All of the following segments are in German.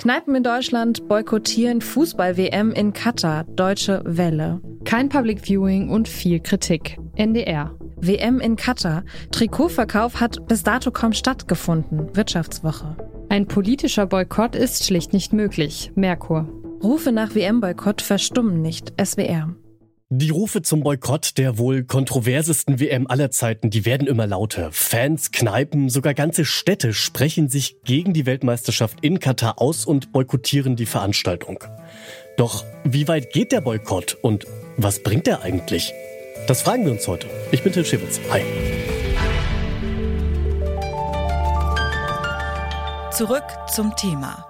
Kneipen in Deutschland boykottieren Fußball-WM in Katar. Deutsche Welle. Kein Public Viewing und viel Kritik. NDR. WM in Katar. Trikotverkauf hat bis dato kaum stattgefunden. Wirtschaftswoche. Ein politischer Boykott ist schlicht nicht möglich. Merkur. Rufe nach WM-Boykott verstummen nicht. SWR. Die Rufe zum Boykott der wohl kontroversesten WM aller Zeiten, die werden immer lauter. Fans, Kneipen, sogar ganze Städte sprechen sich gegen die Weltmeisterschaft in Katar aus und boykottieren die Veranstaltung. Doch wie weit geht der Boykott und was bringt er eigentlich? Das fragen wir uns heute. Ich bin Till Schewitz. Hi. Zurück zum Thema.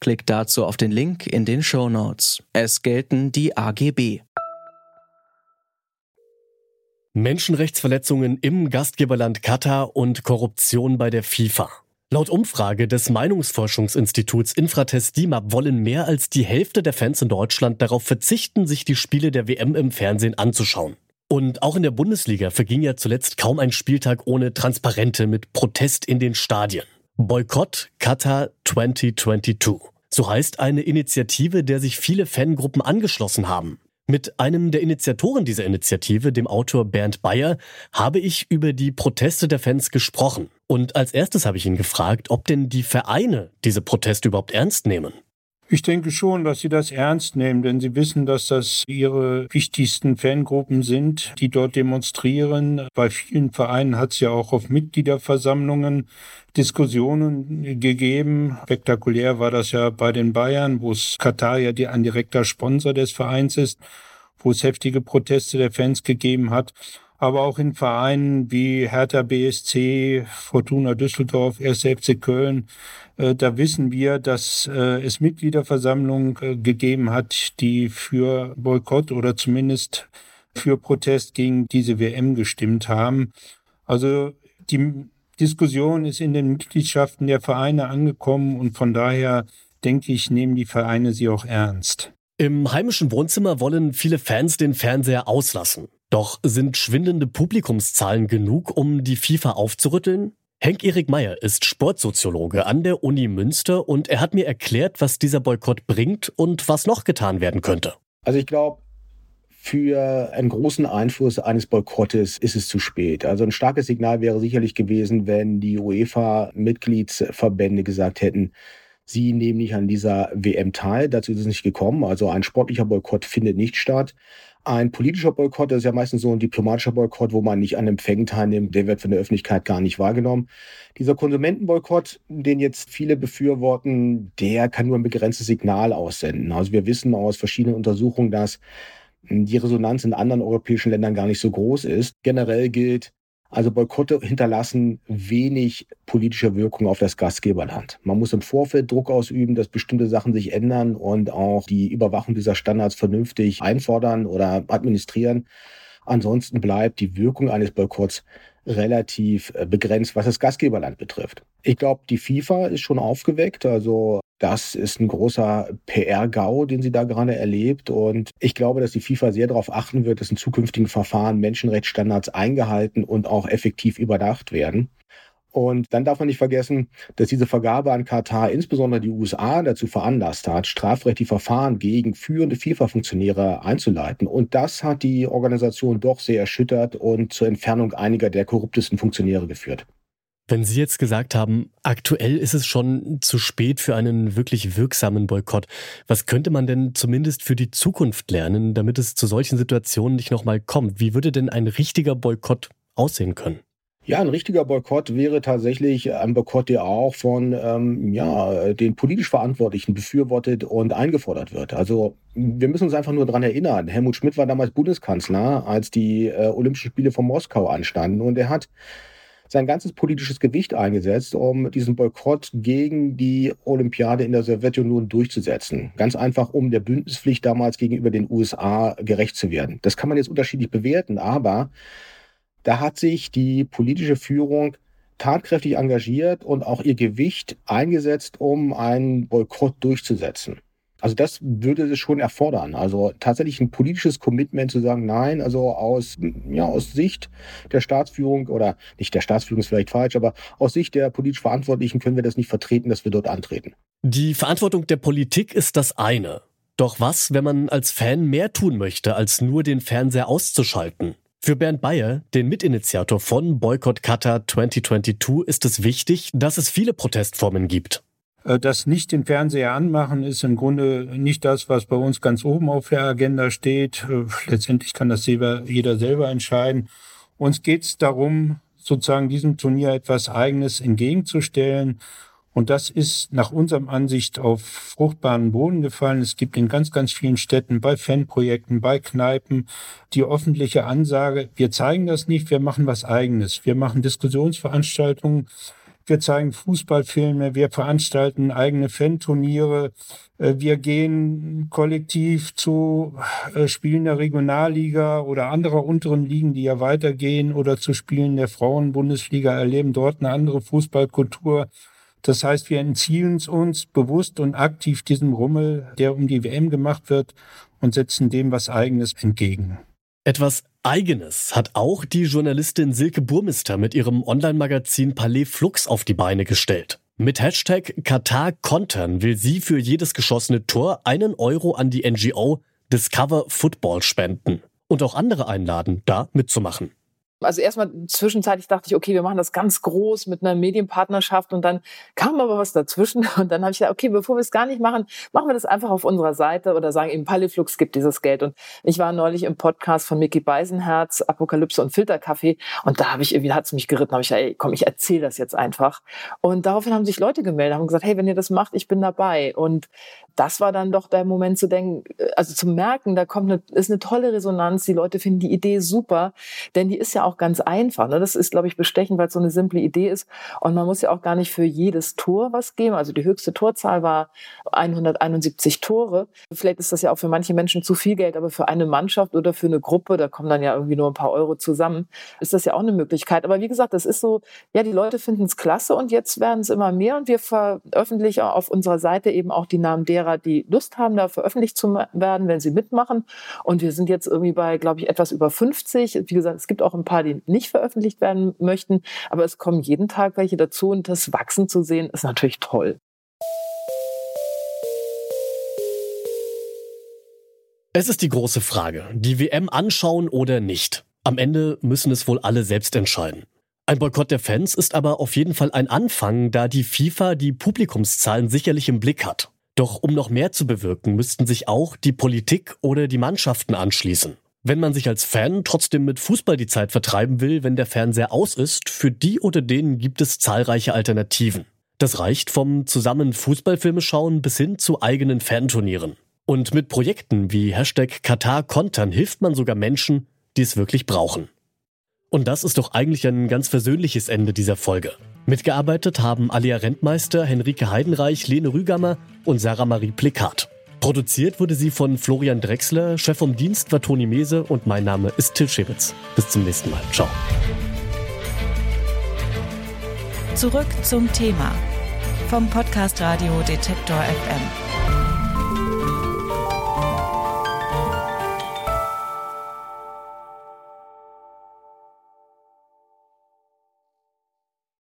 Klickt dazu auf den Link in den Show Notes. Es gelten die AGB. Menschenrechtsverletzungen im Gastgeberland Katar und Korruption bei der FIFA. Laut Umfrage des Meinungsforschungsinstituts Infratest DIMAP wollen mehr als die Hälfte der Fans in Deutschland darauf verzichten, sich die Spiele der WM im Fernsehen anzuschauen. Und auch in der Bundesliga verging ja zuletzt kaum ein Spieltag ohne Transparente mit Protest in den Stadien. Boykott Qatar 2022. So heißt eine Initiative, der sich viele Fangruppen angeschlossen haben. Mit einem der Initiatoren dieser Initiative, dem Autor Bernd Bayer, habe ich über die Proteste der Fans gesprochen. Und als erstes habe ich ihn gefragt, ob denn die Vereine diese Proteste überhaupt ernst nehmen. Ich denke schon, dass sie das ernst nehmen, denn sie wissen, dass das ihre wichtigsten Fangruppen sind, die dort demonstrieren. Bei vielen Vereinen hat es ja auch auf Mitgliederversammlungen Diskussionen gegeben. Spektakulär war das ja bei den Bayern, wo es Katar ja ein direkter Sponsor des Vereins ist, wo es heftige Proteste der Fans gegeben hat aber auch in Vereinen wie Hertha BSC, Fortuna Düsseldorf, 1. FC Köln. Äh, da wissen wir, dass äh, es Mitgliederversammlungen äh, gegeben hat, die für Boykott oder zumindest für Protest gegen diese WM gestimmt haben. Also die Diskussion ist in den Mitgliedschaften der Vereine angekommen und von daher denke ich, nehmen die Vereine sie auch ernst. Im heimischen Wohnzimmer wollen viele Fans den Fernseher auslassen. Doch sind schwindende Publikumszahlen genug, um die FIFA aufzurütteln? Henk-Erik Meyer ist Sportsoziologe an der Uni Münster und er hat mir erklärt, was dieser Boykott bringt und was noch getan werden könnte. Also ich glaube, für einen großen Einfluss eines Boykottes ist es zu spät. Also ein starkes Signal wäre sicherlich gewesen, wenn die UEFA-Mitgliedsverbände gesagt hätten, sie nehmen nicht an dieser WM teil. Dazu ist es nicht gekommen. Also ein sportlicher Boykott findet nicht statt. Ein politischer Boykott, das ist ja meistens so ein diplomatischer Boykott, wo man nicht an Empfängen teilnimmt, der wird von der Öffentlichkeit gar nicht wahrgenommen. Dieser Konsumentenboykott, den jetzt viele befürworten, der kann nur ein begrenztes Signal aussenden. Also wir wissen aus verschiedenen Untersuchungen, dass die Resonanz in anderen europäischen Ländern gar nicht so groß ist. Generell gilt, also Boykotte hinterlassen wenig politische Wirkung auf das Gastgeberland. Man muss im Vorfeld Druck ausüben, dass bestimmte Sachen sich ändern und auch die Überwachung dieser Standards vernünftig einfordern oder administrieren. Ansonsten bleibt die Wirkung eines Boykotts relativ äh, begrenzt, was das Gastgeberland betrifft. Ich glaube, die FIFA ist schon aufgeweckt. Also das ist ein großer PR-GAU, den sie da gerade erlebt. Und ich glaube, dass die FIFA sehr darauf achten wird, dass in zukünftigen Verfahren Menschenrechtsstandards eingehalten und auch effektiv überdacht werden. Und dann darf man nicht vergessen, dass diese Vergabe an Katar insbesondere die USA dazu veranlasst hat, strafrechtliche Verfahren gegen führende FIFA-Funktionäre einzuleiten. Und das hat die Organisation doch sehr erschüttert und zur Entfernung einiger der korruptesten Funktionäre geführt. Wenn Sie jetzt gesagt haben, aktuell ist es schon zu spät für einen wirklich wirksamen Boykott, was könnte man denn zumindest für die Zukunft lernen, damit es zu solchen Situationen nicht nochmal kommt? Wie würde denn ein richtiger Boykott aussehen können? Ja, ein richtiger Boykott wäre tatsächlich ein Boykott, der auch von ähm, ja, den politisch Verantwortlichen befürwortet und eingefordert wird. Also wir müssen uns einfach nur daran erinnern. Helmut Schmidt war damals Bundeskanzler, als die äh, Olympischen Spiele von Moskau anstanden und er hat sein ganzes politisches Gewicht eingesetzt, um diesen Boykott gegen die Olympiade in der Sowjetunion durchzusetzen. Ganz einfach, um der Bündnispflicht damals gegenüber den USA gerecht zu werden. Das kann man jetzt unterschiedlich bewerten, aber da hat sich die politische Führung tatkräftig engagiert und auch ihr Gewicht eingesetzt, um einen Boykott durchzusetzen. Also das würde es schon erfordern. Also tatsächlich ein politisches Commitment zu sagen, nein, also aus, ja, aus Sicht der Staatsführung oder nicht der Staatsführung ist vielleicht falsch, aber aus Sicht der politisch Verantwortlichen können wir das nicht vertreten, dass wir dort antreten. Die Verantwortung der Politik ist das eine. Doch was, wenn man als Fan mehr tun möchte, als nur den Fernseher auszuschalten? Für Bernd Bayer, den Mitinitiator von Boycott Qatar 2022, ist es wichtig, dass es viele Protestformen gibt. Äh, das nicht den Fernseher anmachen ist im Grunde nicht das, was bei uns ganz oben auf der Agenda steht. Äh, letztendlich kann das jeder selber entscheiden. Uns geht es darum, sozusagen diesem Turnier etwas Eigenes entgegenzustellen. Und das ist nach unserem Ansicht auf fruchtbaren Boden gefallen. Es gibt in ganz, ganz vielen Städten, bei Fanprojekten, bei Kneipen die öffentliche Ansage, wir zeigen das nicht, wir machen was eigenes. Wir machen Diskussionsveranstaltungen, wir zeigen Fußballfilme, wir veranstalten eigene Fanturniere, äh, wir gehen kollektiv zu äh, Spielen der Regionalliga oder anderer unteren Ligen, die ja weitergehen, oder zu Spielen der Frauenbundesliga, erleben dort eine andere Fußballkultur. Das heißt, wir entziehen uns bewusst und aktiv diesem Rummel, der um die WM gemacht wird, und setzen dem was Eigenes entgegen. Etwas Eigenes hat auch die Journalistin Silke Burmister mit ihrem Online-Magazin Palais Flux auf die Beine gestellt. Mit Hashtag Katar Kontern will sie für jedes geschossene Tor einen Euro an die NGO Discover Football spenden und auch andere einladen, da mitzumachen. Also erstmal zwischenzeitlich dachte ich, okay, wir machen das ganz groß mit einer Medienpartnerschaft und dann kam aber was dazwischen und dann habe ich gesagt, okay, bevor wir es gar nicht machen, machen wir das einfach auf unserer Seite oder sagen eben Paliflux gibt dieses Geld. Und ich war neulich im Podcast von Mickey Beisenherz, Apokalypse und Filterkaffee und da habe ich irgendwie hat es mich geritten, habe ich gesagt, ey, komm, ich erzähle das jetzt einfach. Und daraufhin haben sich Leute gemeldet, haben gesagt, hey, wenn ihr das macht, ich bin dabei. Und das war dann doch der Moment zu denken, äh, also zu merken, da kommt eine, ist eine tolle Resonanz, die Leute finden die Idee super, denn die ist ja auch ganz einfach. Ne? Das ist, glaube ich, bestechend, weil es so eine simple Idee ist und man muss ja auch gar nicht für jedes Tor was geben. Also die höchste Torzahl war 171 Tore. Vielleicht ist das ja auch für manche Menschen zu viel Geld, aber für eine Mannschaft oder für eine Gruppe, da kommen dann ja irgendwie nur ein paar Euro zusammen, ist das ja auch eine Möglichkeit. Aber wie gesagt, das ist so, ja, die Leute finden es klasse und jetzt werden es immer mehr und wir veröffentlichen auf unserer Seite eben auch die Namen derer, die Lust haben, da veröffentlicht zu werden, wenn sie mitmachen. Und wir sind jetzt irgendwie bei, glaube ich, etwas über 50. Wie gesagt, es gibt auch ein paar, die nicht veröffentlicht werden möchten, aber es kommen jeden Tag welche dazu und das Wachsen zu sehen, ist natürlich toll. Es ist die große Frage, die WM anschauen oder nicht. Am Ende müssen es wohl alle selbst entscheiden. Ein Boykott der Fans ist aber auf jeden Fall ein Anfang, da die FIFA die Publikumszahlen sicherlich im Blick hat. Doch um noch mehr zu bewirken, müssten sich auch die Politik oder die Mannschaften anschließen. Wenn man sich als Fan trotzdem mit Fußball die Zeit vertreiben will, wenn der Fernseher aus ist, für die oder denen gibt es zahlreiche Alternativen. Das reicht vom zusammen Fußballfilme schauen bis hin zu eigenen Fanturnieren. Und mit Projekten wie Hashtag Katar Kontern hilft man sogar Menschen, die es wirklich brauchen. Und das ist doch eigentlich ein ganz versöhnliches Ende dieser Folge. Mitgearbeitet haben Alia Rentmeister, Henrike Heidenreich, Lene Rügamer und Sarah Marie Plikat. Produziert wurde sie von Florian Drexler, Chef vom Dienst war Toni Mese und mein Name ist Till Schewitz. Bis zum nächsten Mal. Ciao. Zurück zum Thema vom Podcast Radio Detektor FM.